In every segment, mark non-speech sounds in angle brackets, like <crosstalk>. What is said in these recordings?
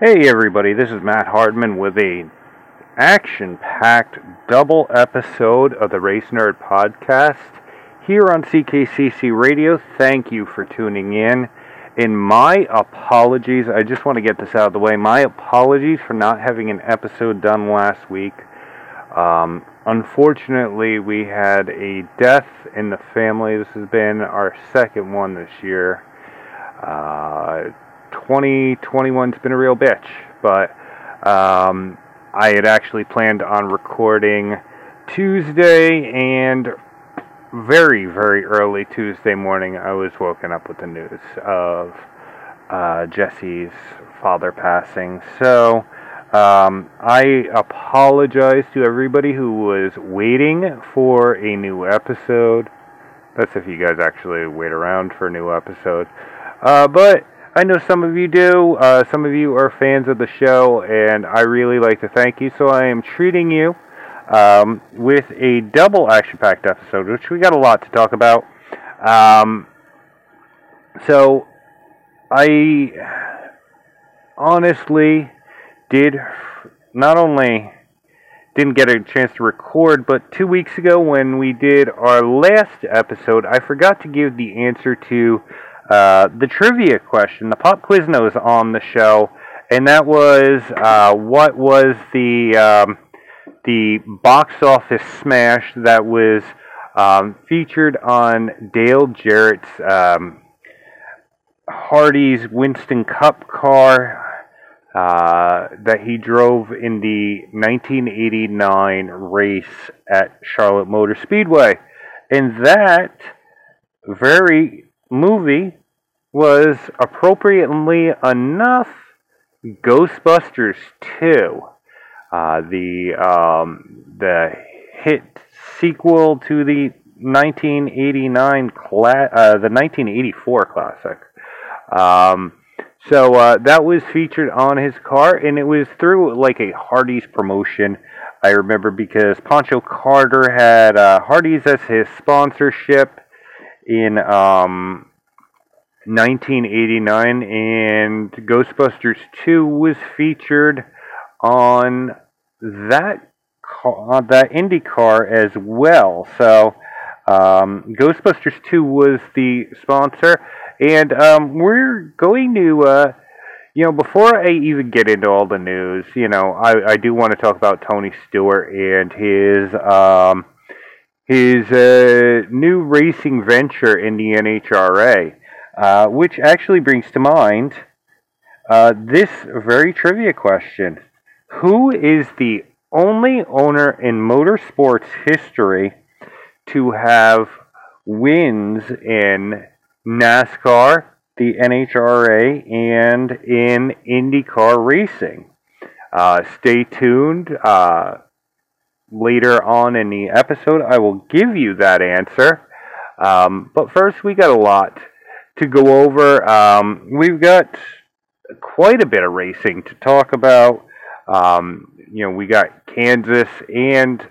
Hey everybody, this is Matt Hardman with a action-packed double episode of the Race Nerd podcast here on CKCC Radio. Thank you for tuning in. In my apologies, I just want to get this out of the way. My apologies for not having an episode done last week. Um, unfortunately, we had a death in the family. This has been our second one this year. Uh, 2021's been a real bitch, but um, I had actually planned on recording Tuesday, and very, very early Tuesday morning, I was woken up with the news of uh, Jesse's father passing. So um, I apologize to everybody who was waiting for a new episode. That's if you guys actually wait around for a new episode. Uh, but I know some of you do. Uh, some of you are fans of the show, and I really like to thank you. So I am treating you um, with a double action packed episode, which we got a lot to talk about. Um, so I honestly did not only didn't get a chance to record, but two weeks ago when we did our last episode, I forgot to give the answer to uh, the trivia question. The pop quiz knows on the show, and that was uh, what was the um, the box office smash that was um, featured on Dale Jarrett's um, Hardee's Winston Cup car uh, that he drove in the 1989 race at Charlotte Motor Speedway. And that very movie was appropriately enough Ghostbusters 2. Uh, the um, the hit sequel to the 1989 cla- uh, the 1984 classic. Um, so uh, that was featured on his car, and it was through like a Hardee's promotion. I remember because Pancho Carter had uh, Hardee's as his sponsorship in um, 1989, and Ghostbusters 2 was featured on that car, that Indy car as well. So um, Ghostbusters 2 was the sponsor, and um, we're going to, uh, you know, before I even get into all the news, you know, I, I do want to talk about Tony Stewart and his um, his uh, new racing venture in the NHRA, uh, which actually brings to mind uh, this very trivia question. Who is the only owner in motorsports history to have wins in NASCAR, the NHRA, and in IndyCar racing? Uh, stay tuned. Later on in the episode, I will give you that answer. Um, but first, we got a lot to go over. Um, we've got quite a bit of racing to talk about. Um, you know, we got Kansas and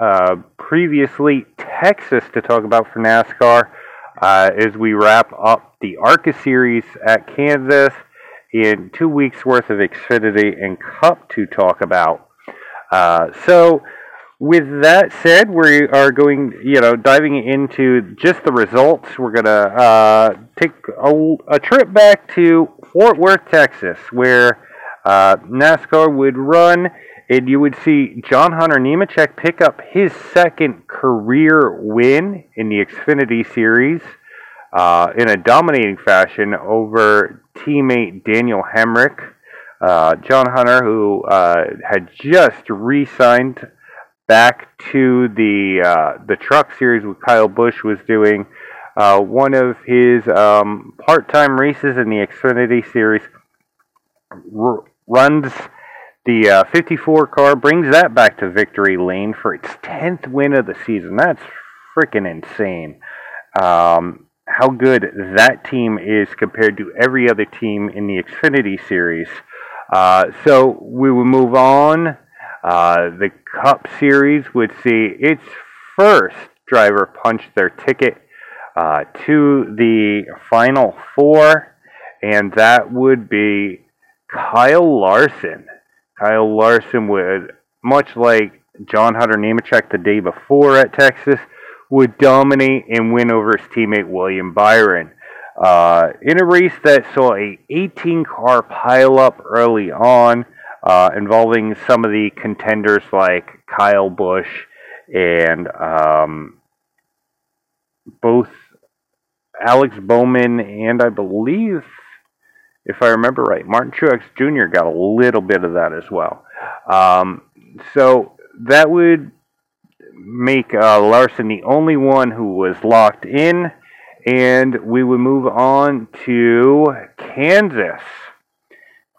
uh, previously Texas to talk about for NASCAR uh, as we wrap up the ARCA series at Kansas in two weeks worth of Xfinity and Cup to talk about. Uh, so, with that said, we are going, you know, diving into just the results. We're going to uh, take a, a, trip back to Fort Worth, Texas, where uh, NASCAR would run, and you would see John Hunter Nemechek pick up his second career win in the Xfinity Series uh, in a dominating fashion over teammate Daniel Hemric. Uh, John Hunter, who uh, had just re-signed back to the uh, the Truck Series with Kyle Busch, was doing uh, one of his um, part-time races in the Xfinity Series runs the uh, 54 car, brings that back to victory lane for its 10th win of the season. That's freaking insane. Um, how good that team is compared to every other team in the Xfinity Series. Uh, so we will move on. Uh, the Cup Series would see its first driver punch their ticket uh, to the Final Four, and that would be Kyle Larson. Kyle Larson would, much like John Hunter Nemechek the day before at Texas, would dominate and win over his teammate William Byron. Uh, in a race that saw a 18 car pileup early on, uh, involving some of the contenders like Kyle Busch and um, both Alex Bowman and I believe, if I remember right, Martin Truex Jr. got a little bit of that as well. Um, so that would make uh, Larson the only one who was locked in, and we would move on to Kansas,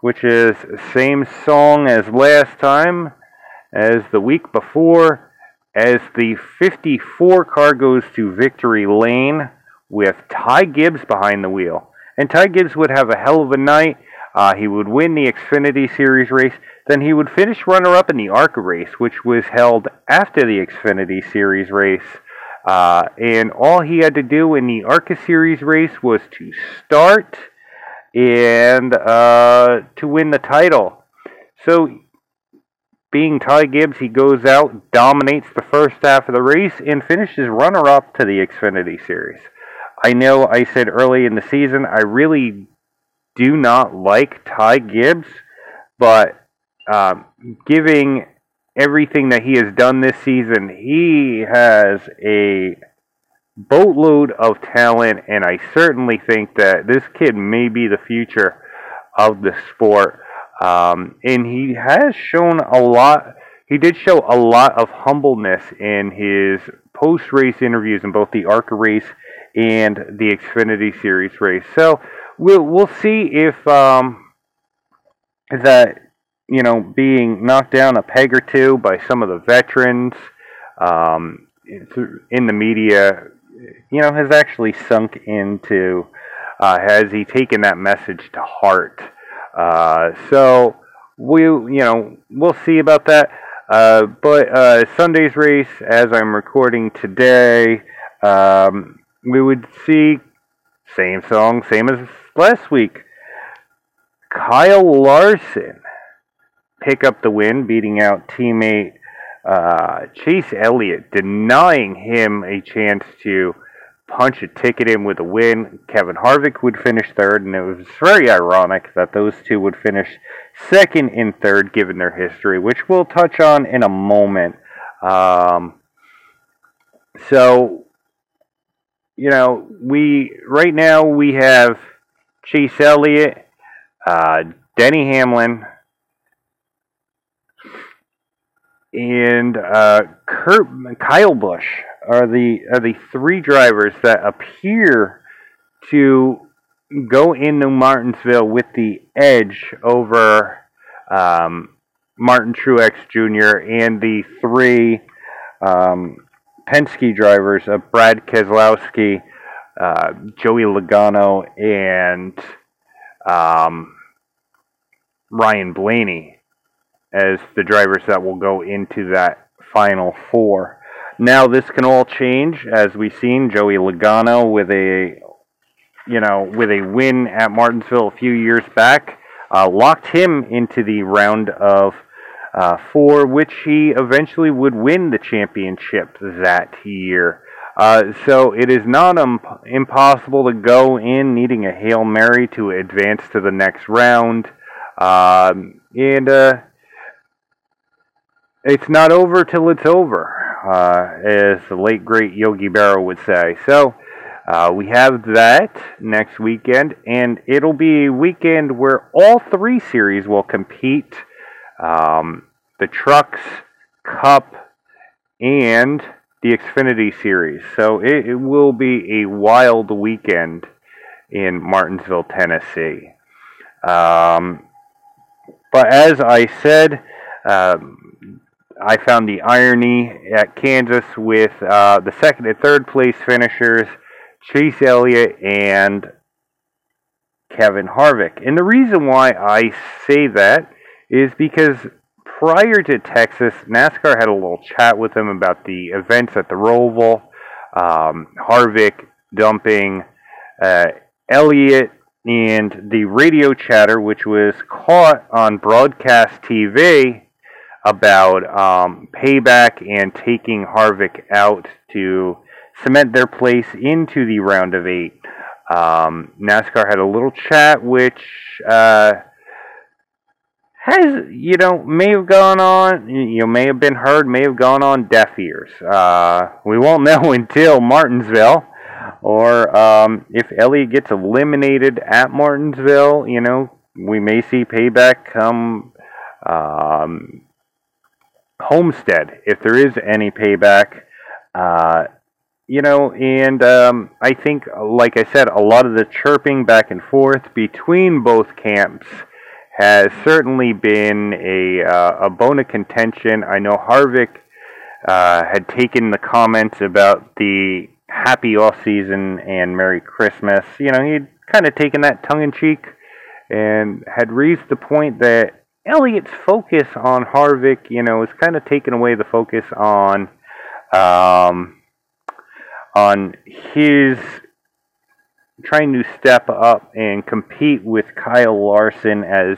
which is same song as last time, as the week before, as the 54 car goes to victory lane with Ty Gibbs behind the wheel. And Ty Gibbs would have a hell of a night. Uh, he would win the Xfinity Series race. Then he would finish runner up in the ARCA race, which was held after the Xfinity Series race. Uh, and all he had to do in the ARCA Series race was to start and uh, to win the title. So, being Ty Gibbs, he goes out, dominates the first half of the race, and finishes runner up to the Xfinity Series. I know I said early in the season I really do not like Ty Gibbs, but um, giving everything that he has done this season, he has a boatload of talent, and I certainly think that this kid may be the future of the sport. Um, and he has shown a lot. He did show a lot of humbleness in his post-race interviews in both the ARCA race and the Xfinity Series race. So we'll we'll see if um, that you know being knocked down a peg or two by some of the veterans um, in the media, you know, has actually sunk into. Uh, has he taken that message to heart? Uh, so we, you know, we'll see about that. Uh, but uh, Sunday's race, as I'm recording today, um, we would see same song, same as last week. Kyle Larson pick up the win, beating out teammate uh, Chase Elliott, denying him a chance to punch a ticket in with a win. Kevin Harvick would finish third, and it was very ironic that those two would finish second and third given their history, which we'll touch on in a moment. Um, so you know, we right now we have Chase Elliott, uh, Denny Hamlin, and uh, Kurt Kyle Busch are the are the three drivers that appear to go into Martinsville with the edge over um, Martin Truex Jr. and the three um, Penske drivers of Brad Keselowski, uh, Joey Logano, and um, Ryan Blaney as the drivers that will go into that final four. Now this can all change as we've seen Joey Logano with a you know with a win at Martinsville a few years back uh, locked him into the round of uh, for which he eventually would win the championship that year. Uh, so it is not um, impossible to go in needing a Hail Mary to advance to the next round. Um, and uh, it's not over till it's over, uh, as the late great Yogi Berra would say. So uh, we have that next weekend, and it'll be a weekend where all three series will compete um, the Trucks Cup, and the Xfinity Series. So it, it, will be a wild weekend in Martinsville, Tennessee. Um, but as I said, um, I found the irony at Kansas with uh, the second and third place finishers, Chase Elliott and Kevin Harvick. And the reason why I say that is because prior to Texas, NASCAR had a little chat with them about the events at the Roval, um, Harvick dumping uh, Elliott and the radio chatter, which was caught on broadcast TV about um, payback and taking Harvick out to cement their place into the round of eight. Um, NASCAR had a little chat, which uh, has you know may have gone on, you know, may have been heard, may have gone on deaf ears. Uh, we won't <laughs> know until Martinsville or um, if Elliott gets eliminated at Martinsville, you know, we may see payback come um, Homestead if there is any payback. Uh, you know, and um, I think, like I said, a lot of the chirping back and forth between both camps has certainly been a uh, a bone of contention. I know Harvick uh, had taken the comments about the happy off season and Merry Christmas. You know, he'd kind of taken that tongue in cheek and had raised the point that Elliott's focus on Harvick, you know, is kind of taken away the focus on um, on his trying to step up and compete with Kyle Larson as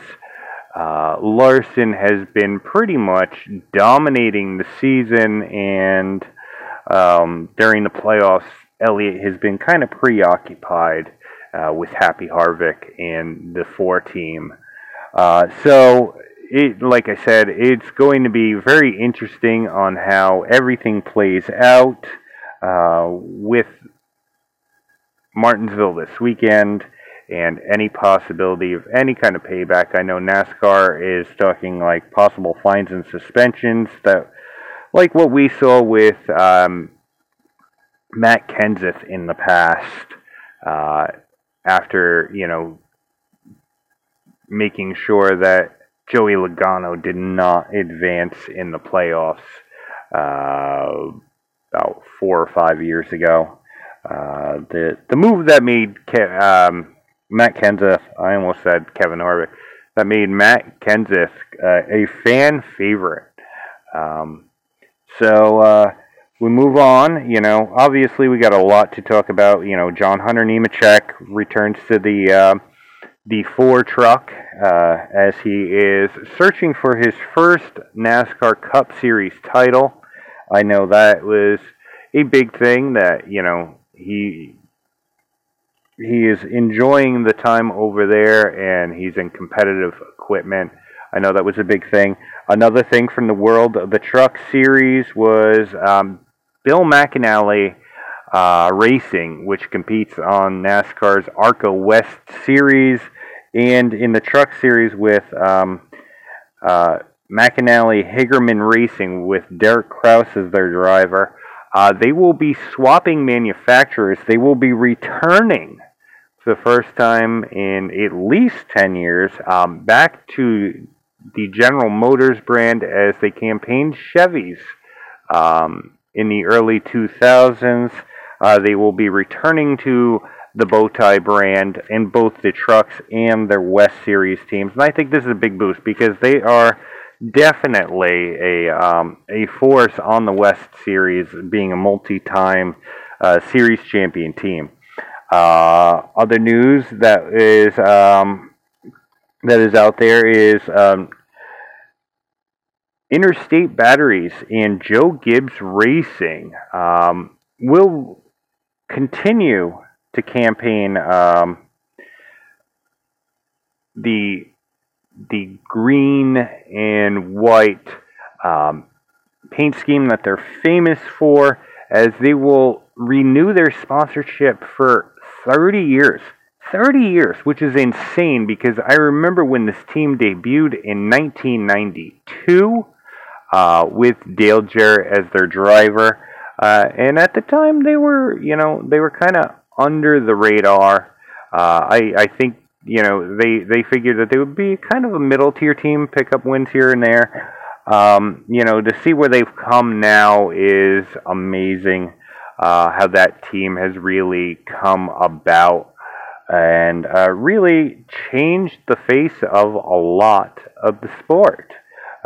uh, Larson has been pretty much dominating the season and um, during the playoffs, Elliott has been kind of preoccupied uh, with Happy Harvick and the four team. Uh, so, it, like I said, it's going to be very interesting on how everything plays out uh, with Martinsville this weekend and any possibility of any kind of payback. I know NASCAR is talking like possible fines and suspensions that like what we saw with um, Matt Kenseth in the past, uh, after you know making sure that Joey Logano did not advance in the playoffs uh, about four or five years ago. Uh, the the move that made Ke- um, Matt Kenseth, I almost said Kevin Harvick, that made Matt Kenseth uh, a fan favorite. Um, so uh, we move on. You know, obviously we got a lot to talk about. You know, John Hunter Nemechek returns to the uh, the four truck uh, as he is searching for his first NASCAR Cup Series title. I know that was a big thing that you know he he is enjoying the time over there and he's in competitive equipment. I know that was a big thing. Another thing from the world of the truck series was um, Bill McAnally uh, Racing, which competes on NASCAR's ARCA West series, and in the truck series with um, uh, McAnally Hagerman Racing with Derek Kraus as their driver. Uh, they will be swapping manufacturers. They will be returning for the first time in at least 10 years um, back to the General Motors brand as they campaigned Chevys um, in the early 2000s. Uh, they will be returning to the Bowtie brand in both the trucks and their West Series teams. And I think this is a big boost because they are definitely a um, a force on the West Series, being a multi-time uh, series champion team. Uh, other news that is um, that is out there is um, Interstate Batteries and Joe Gibbs Racing um, will continue to campaign um, the the green and white um, paint scheme that they're famous for, as they will renew their sponsorship for 30 years. 30 years, which is insane because I remember when this team debuted in 1992 uh, with Dale Jarrett as their driver. Uh, and at the time, they were, you know, they were kind of under the radar. Uh, I, I think, you know, they, they figured that they would be kind of a middle tier team, pick up wins here and there. Um, you know, to see where they've come now is amazing. Uh, how that team has really come about and uh, really changed the face of a lot of the sport.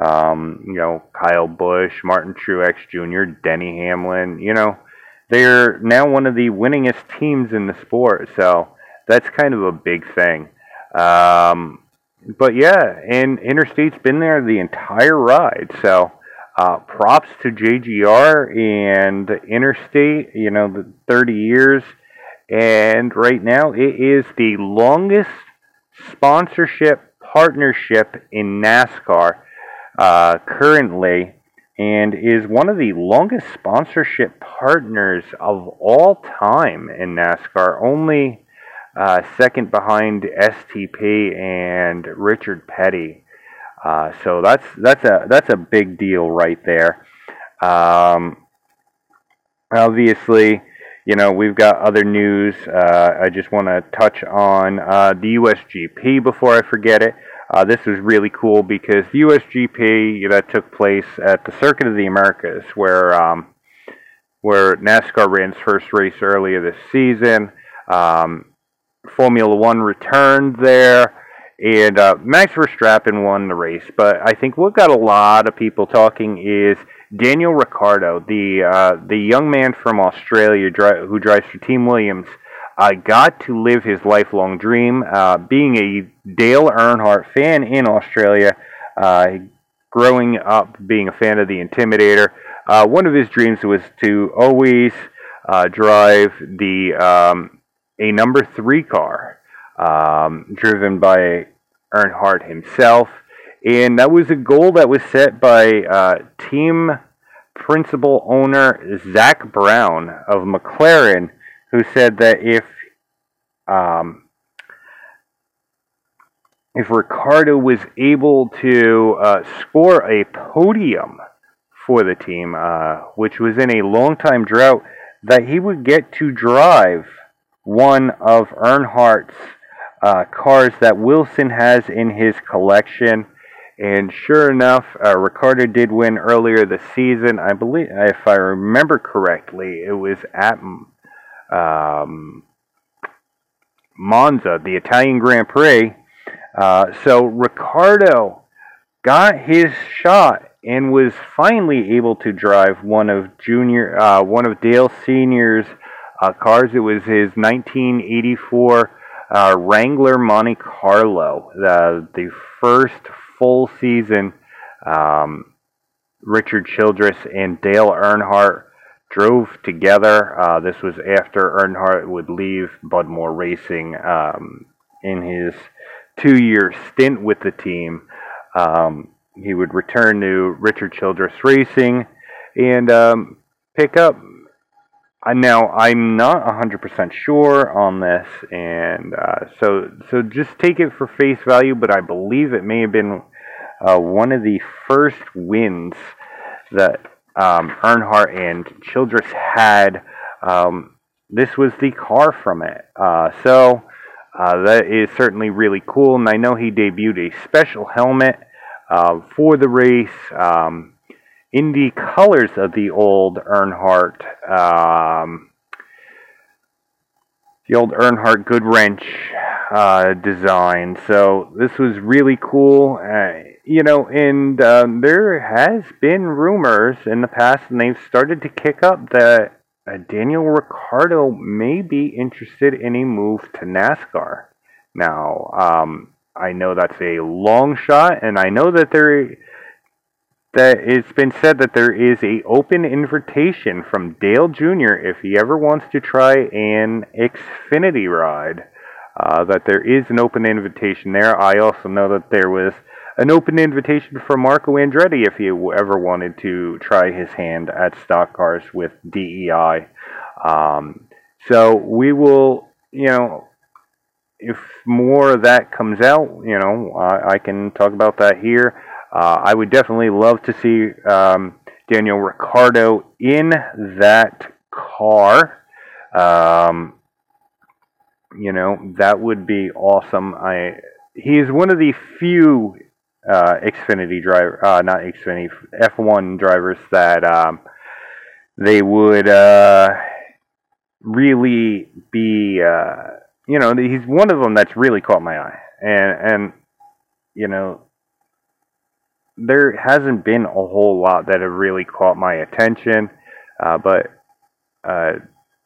Um, you know, Kyle Busch, Martin Truex Jr., Denny Hamlin, you know, they're now one of the winningest teams in the sport. So that's kind of a big thing. Um, but yeah, and Interstate's been there the entire ride. So uh, props to JGR and Interstate, you know, the 30 years. And right now, it is the longest sponsorship partnership in NASCAR uh, currently and is one of the longest sponsorship partners of all time in NASCAR. Only uh, second behind STP and Richard Petty. Uh, so that's that's a that's a big deal right there. Um, obviously, you know we've got other news. Uh, I just want to touch on uh, the USGP before I forget it. Uh, this was really cool because the USGP that took place at the Circuit of the Americas, where um, where NASCAR ran its first race earlier this season. Um, Formula One returned there, and uh, Max Verstappen won the race. But I think what got a lot of people talking is Daniel Ricciardo, the uh, the young man from Australia dri- who drives for Team Williams. I got to live his lifelong dream, uh, being a Dale Earnhardt fan in Australia, uh, growing up being a fan of the Intimidator. Uh, one of his dreams was to always uh, drive the um, a number three car, um, driven by Earnhardt himself, and that was a goal that was set by uh, team principal owner Zak Brown of McLaren who said that if um, if Ricciardo was able to uh, score a podium for the team, uh, which was in a long time drought, that he would get to drive one of Earnhardt's uh, cars that Wilson has in his collection. And sure enough, uh, Ricciardo did win earlier this season. I believe, if I remember correctly, it was at um, Monza, the Italian Grand Prix. Uh, so Ricciardo got his shot and was finally able to drive one of Junior, uh, one of Dale Senior's uh, cars. It was his 1984 uh, Wrangler Monte Carlo, the the first full season. Um, Richard Childress and Dale Earnhardt drove together. Uh, this was after Earnhardt would leave Bud Moore Racing um, in his two year stint with the team. Um, he would return to Richard Childress Racing and um, pick up. Uh, now I'm not 100% sure on this, and uh, so so just take it for face value. But I believe it may have been uh, one of the first wins that um, Earnhardt and Childress had. Um, this was the car from it. Uh, so uh, that is certainly really cool. And I know he debuted a special helmet uh, for the race um, in the colors of the old Earnhardt. Um, the old Earnhardt Goodwrench uh, design. So this was really cool. Uh, you know, and um, there has been rumors in the past, and they've started to kick up that uh, Daniel Ricciardo may be interested in a move to NASCAR. Now, um, I know that's a long shot, and I know that there that it's been said that there is a open invitation from Dale Jr. if he ever wants to try an Xfinity ride. Uh, that there is an open invitation there. I also know that there was an open invitation for Marco Andretti if he ever wanted to try his hand at stock cars with DEI. Um, so we will, you know, if more of that comes out, you know, I, I can talk about that here. Uh, I would definitely love to see um, Daniel Ricciardo in that car. Um, you know, that would be awesome. I he is one of the few uh, Xfinity driver, uh, not Xfinity, F1 drivers that um, they would uh, really be, uh, you know, he's one of them that's really caught my eye, and and you know, there hasn't been a whole lot that have really caught my attention, uh, but uh,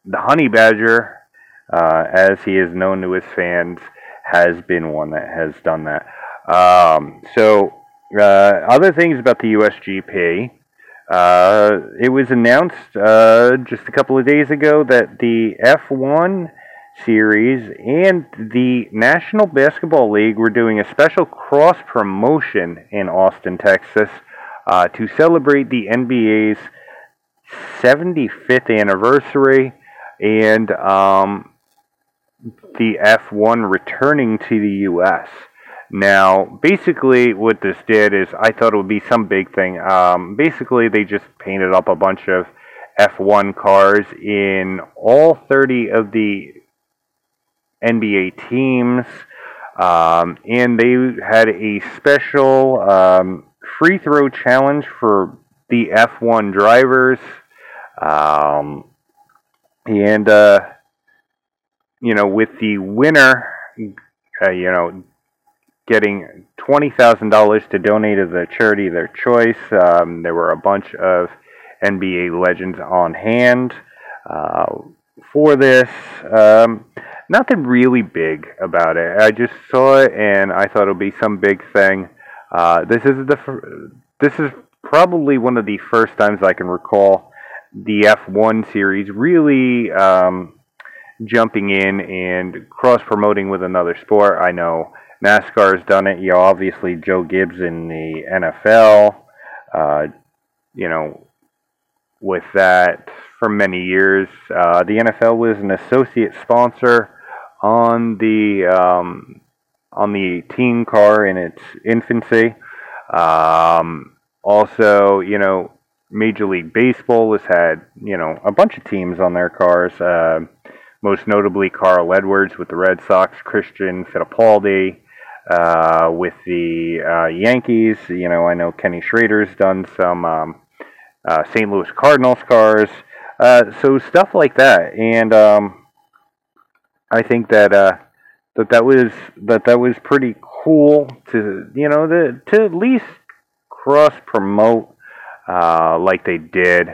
the Honey Badger uh, as he is known to his fans, has been one that has done that. Um, so, uh, other things about the USGP. Uh, it was announced uh, just a couple of days ago that the F1 series and the National Basketball League were doing a special cross promotion in Austin, Texas, uh, to celebrate the NBA's 75th anniversary and um, the F1 returning to the U.S. Now, basically, what this did is I thought it would be some big thing. Um, basically, they just painted up a bunch of F1 cars in all 30 of the NBA teams, um, and they had a special um, free throw challenge for the F1 drivers. Um, and, uh, you know, with the winner, uh, you know, getting $20,000 to donate to the charity of their choice. Um, there were a bunch of NBA legends on hand uh, for this. Um, nothing really big about it. I just saw it and I thought it would be some big thing. Uh, this is the this is probably one of the first times I can recall the F1 series really um, jumping in and cross promoting with another sport. I know NASCAR has done it. You know, obviously Joe Gibbs in the NFL. Uh, you know, with that for many years, uh, the NFL was an associate sponsor on the um, on the team car in its infancy. Um, also, you know, Major League Baseball has had you know a bunch of teams on their cars. Uh, most notably, Carl Edwards with the Red Sox, Christian Fittipaldi uh, with the uh, Yankees. You know, I know Kenny Schrader's done some um, uh, St. Louis Cardinals cars. Uh, so stuff like that, and um, I think that uh, that that was that that was pretty cool to you know the, to at least cross promote uh, like they did,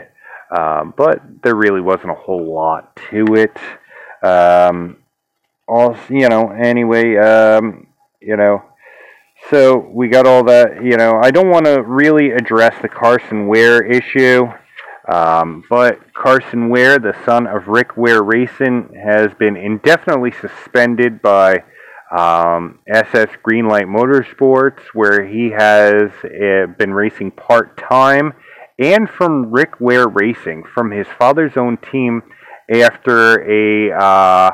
um, but there really wasn't a whole lot to it. Um, also, you know, anyway, um, you know, so we got all that. You know, I don't want to really address the Carson Ware issue. Um, but Carson Ware, the son of Rick Ware Racing, has been indefinitely suspended by um, SS Greenlight Motorsports, where he has uh, been racing part time, and from Rick Ware Racing, from his father's own team, after a uh,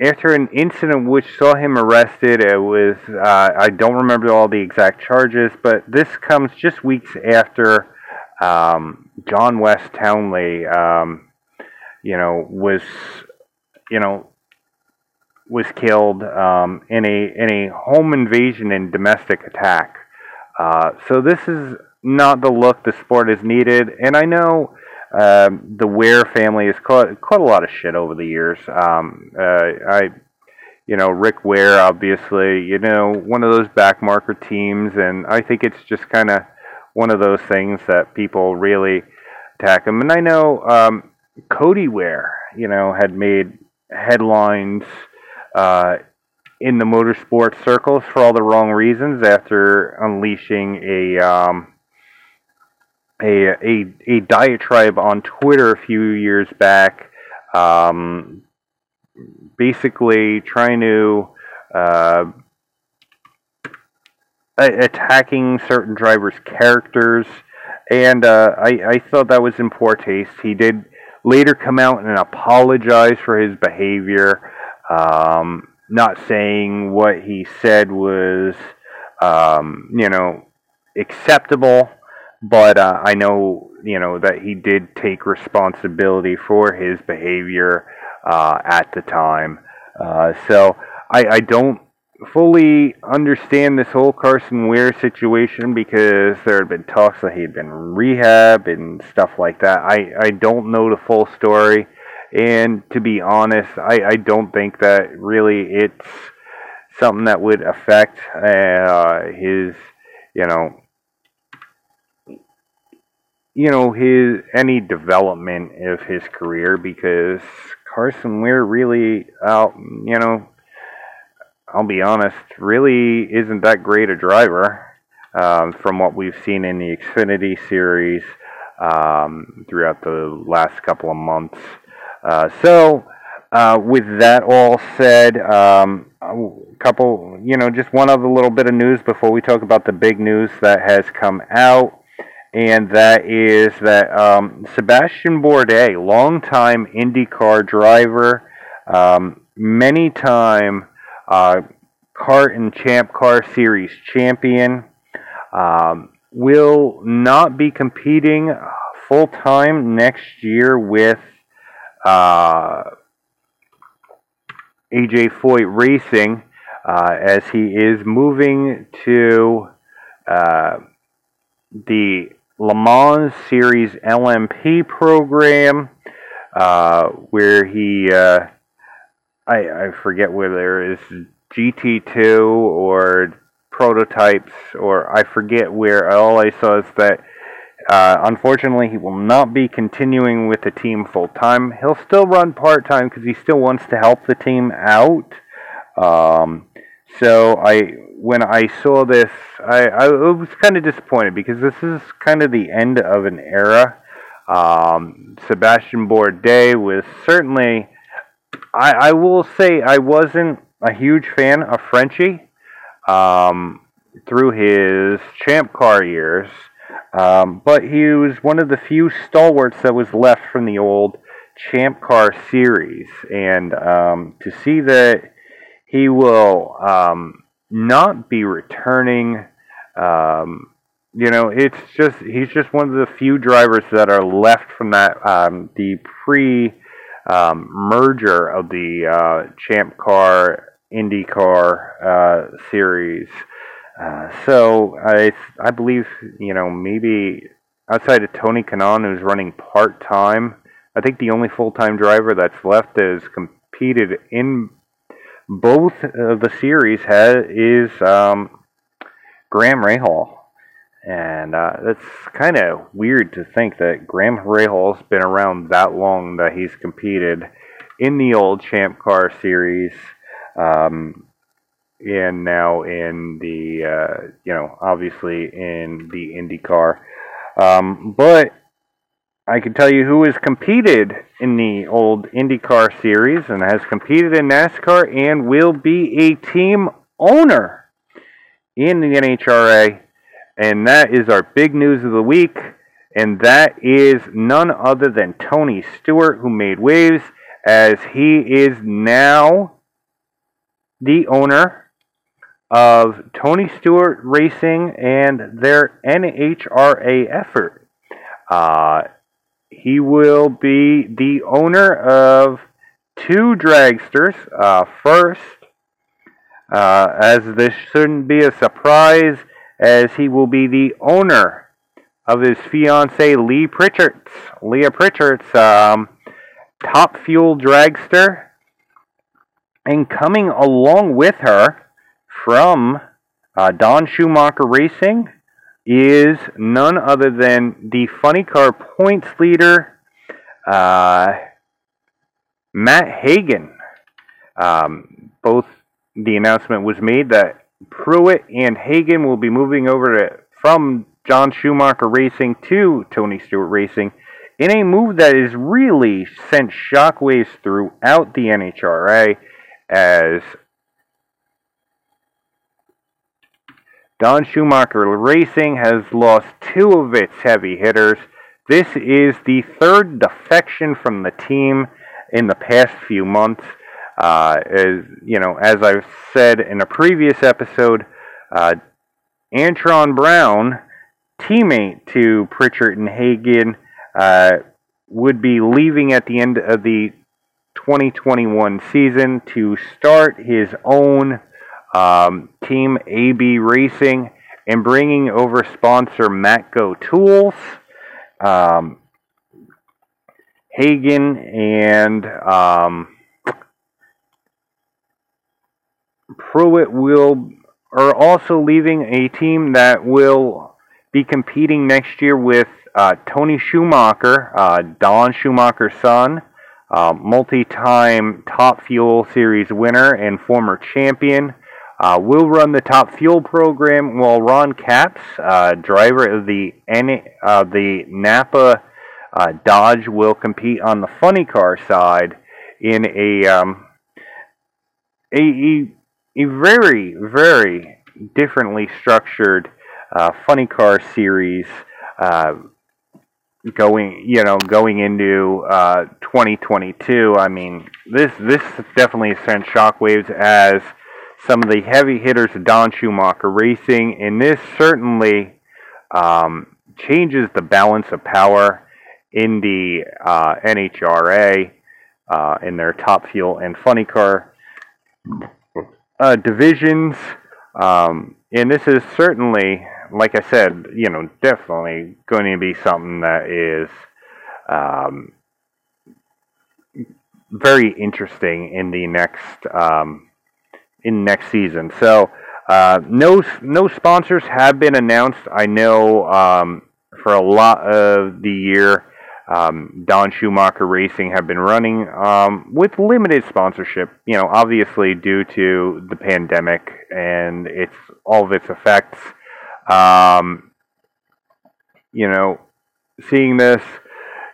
after an incident which saw him arrested. It was uh, I don't remember all the exact charges, but this comes just weeks after um, John Wes Townley, um, you know, was you know was killed um, in a in a home invasion and domestic attack. Uh, so this is not the look the sport is needed, and I know um, the Ware family has caught caught a lot of shit over the years. Um, uh, I, you know, Rick Ware, obviously, you know, one of those backmarker teams, and I think it's just kind of one of those things that people really attack him. And I know um, Cody Ware, you know, had made headlines uh, in the motorsport circles for all the wrong reasons after unleashing a um, a, a a diatribe on Twitter a few years back, um, basically trying to uh, attacking certain drivers' characters, and uh, I I thought that was in poor taste. He did later come out and apologize for his behavior, um, not saying what he said was um, you know acceptable but uh, I know you know that he did take responsibility for his behavior uh, at the time. Uh, so I, I don't fully understand this whole Carson Ware situation because there had been talks that he had been rehab and stuff like that. I, I don't know the full story. And to be honest, I, I don't think that really it's something that would affect uh, his, you know, you know his any development of his career because Carson Ware really out, you know, I'll be honest, really isn't that great a driver um, from what we've seen in the Xfinity series um, throughout the last couple of months. Uh, so, uh, with that all said, um, a couple, you know, just one other little bit of news before we talk about the big news that has come out and that is that um, Sebastian Bourdais, longtime IndyCar driver, um, many time uh, kart and champ car series champion, um, will not be competing full time next year with uh, AJ Foyt Racing uh, as he is moving to uh, the Le Mans Series LMP program, uh, where he, uh, I, I forget whether it is GT2 or prototypes, or I forget where. All I saw is that uh, unfortunately he will not be continuing with the team full time. He'll still run part time because he still wants to help the team out. Um, so I when I saw this, I, I was kind of disappointed because this is kind of the end of an era. Um, Sebastian Bourdais was certainly, I, I will say, I wasn't a huge fan of Frenchie um, through his champ car years, um, but he was one of the few stalwarts that was left from the old champ car series, and um, to see that he will um, not be returning. Um, you know, it's just he's just one of the few drivers that are left from that um, the pre um, merger of the uh, Champ Car IndyCar uh, series. Uh, so I I believe you know maybe outside of Tony Kanaan who's running part time, I think the only full time driver that's left is competed in both of the series is um, Graham Rahal. And uh, it's kind of weird to think that Graham Rahal's been around that long that he's competed in the old Champ Car series, um, and now in the uh, you know obviously in the IndyCar. Um, but I can tell you who has competed in the old IndyCar series and has competed in NASCAR and will be a team owner in the NHRA. And that is our big news of the week. And that is none other than Tony Stewart, who made waves as he is now the owner of Tony Stewart Racing and their NHRA effort. Uh, he will be the owner of two dragsters. Uh, first, uh, as this shouldn't be a surprise, as he will be the owner of his fiancee Lee Pritchard's Leah Pritchard's um, top fuel dragster, and coming along with her from uh, Don Schumacher Racing is none other than the funny car points leader, uh, Matt Hagan. Um, both the announcement was made that Pruett and Hagan will be moving over to, from John Schumacher Racing to Tony Stewart Racing in a move that has really sent shockwaves throughout the NHRA as Don Schumacher Racing has lost two of its heavy hitters. This is the third defection from the team in the past few months. Uh, as you know, as I've said in a previous episode, uh, Antron Brown, teammate to Pritchard and Hagan, uh, would be leaving at the end of the 2021 season to start his own um, Team AB Racing, and bringing over sponsor Matco Tools. Um, Hagan and um, Pruett will are also leaving a team that will be competing next year with uh, Tony Schumacher, uh, Don Schumacher's son, uh, multi-time Top Fuel Series winner and former champion. Uh, will run the Top Fuel program while Ron Capps, uh, driver of the uh, the Napa uh, Dodge, will compete on the funny car side in a um, a, a, a very very differently structured uh, funny car series uh, going you know going into uh, 2022 i mean this this definitely sent shockwaves as some of the heavy hitters of don schumacher racing and this certainly um, changes the balance of power in the uh, nhra uh, in their top fuel and funny car uh, divisions. Um, and this is certainly like I said, you know, definitely going to be something that is um, very interesting in the next um, in next season. So uh, no no sponsors have been announced. I know um, for a lot of the year. Um, Don Schumacher Racing have been running um, with limited sponsorship, you know, obviously due to the pandemic and its all of its effects. Um, you know, seeing this,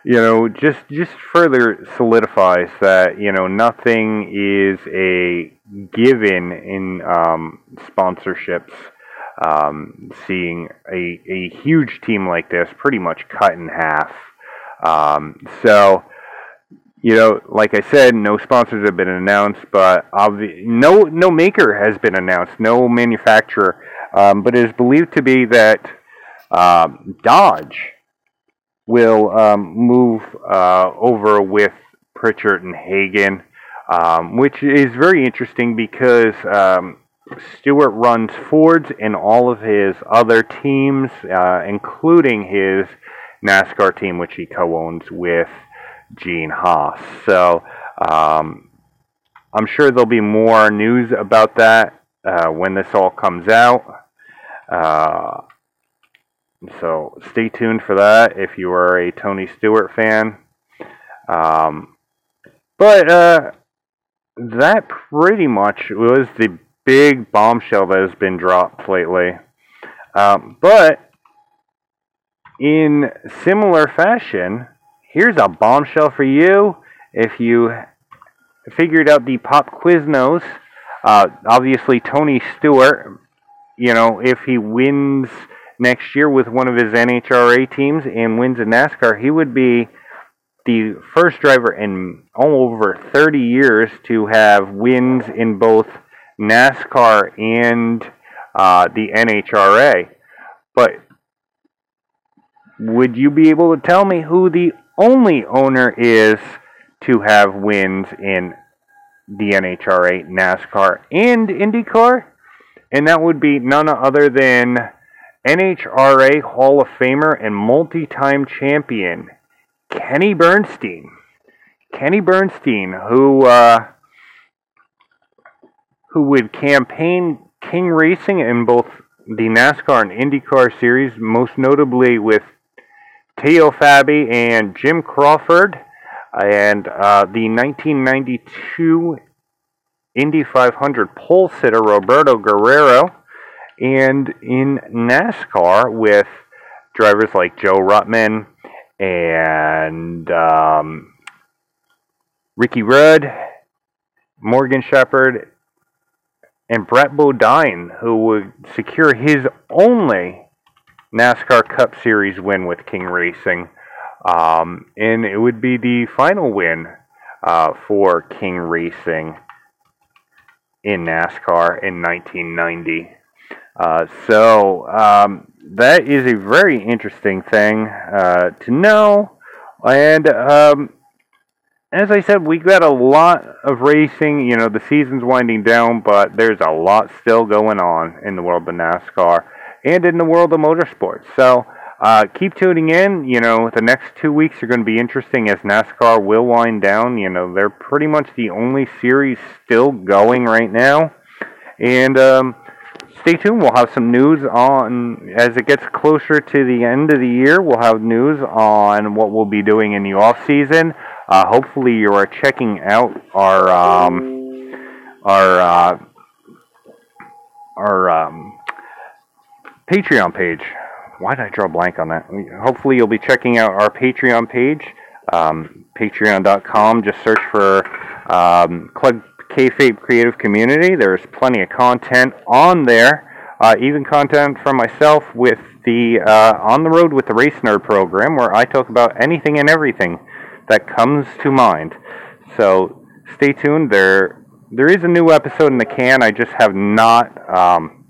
you know, just just further solidifies that you know nothing is a given in um, sponsorships. Um, seeing a a huge team like this pretty much cut in half. Um, so you know, like I said, no sponsors have been announced, but obvi- no no maker has been announced, no manufacturer. Um, but it is believed to be that um, Dodge will um, move uh, over with Pritchett and Hagan, um, which is very interesting because um, Stewart runs Fords in all of his other teams, uh, including his NASCAR team, which he co-owns with Gene Haas. So um, I'm sure there'll be more news about that uh, when this all comes out. Uh, so stay tuned for that if you are a Tony Stewart fan. Um, but uh, that pretty much was the big bombshell that has been dropped lately. Um, but in similar fashion, here's a bombshell for you. If you figured out the pop Quiznos, uh, obviously Tony Stewart, you know, if he wins next year with one of his NHRA teams and wins a NASCAR, he would be the first driver in over 30 years to have wins in both NASCAR and uh, the NHRA. But would you be able to tell me who the only owner is to have wins in the NHRA, NASCAR, and IndyCar, and that would be none other than NHRA Hall of Famer and multi time champion Kenny Bernstein. Kenny Bernstein, who uh, who would campaign King Racing in both the NASCAR and IndyCar series, most notably with Teo Fabi and Jim Crawford, and uh, the 1992 Indy 500 pole sitter Roberto Guerrero, and in NASCAR with drivers like Joe Ruttman and um, Ricky Rudd, Morgan Shepherd, and Brett Bodine, who would secure his only NASCAR Cup Series win with King Racing. Um, and it would be the final win uh, for King Racing in NASCAR in 1990. Uh, so um, that is a very interesting thing uh, to know. And um, as I said, we got a lot of racing. You know, the season's winding down, but there's a lot still going on in the world of NASCAR and in the world of motorsports. So uh, keep tuning in. You know, the next two weeks are going to be interesting as NASCAR will wind down. You know, they're pretty much the only series still going right now. And um, stay tuned. We'll have some news on as it gets closer to the end of the year. We'll have news on what we'll be doing in the off season. Uh, hopefully, you are checking out our um, our uh, our um, Patreon page. Why did I draw a blank on that? Hopefully, you'll be checking out our Patreon page, um, patreon.com. Just search for um, Club Kayfabe Creative Community. There's plenty of content on there, uh, even content from myself with the uh, On the Road with the Race Nerd program, where I talk about anything and everything that comes to mind. So stay tuned. There, there is a new episode in the can. I just have not um,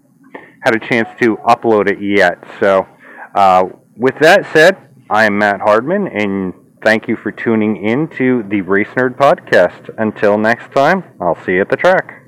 had a chance to upload it yet. So, uh, with that said, I am Matt Hardman, and thank you for tuning in to the Race Nerd Podcast. Until next time, I'll see you at the track.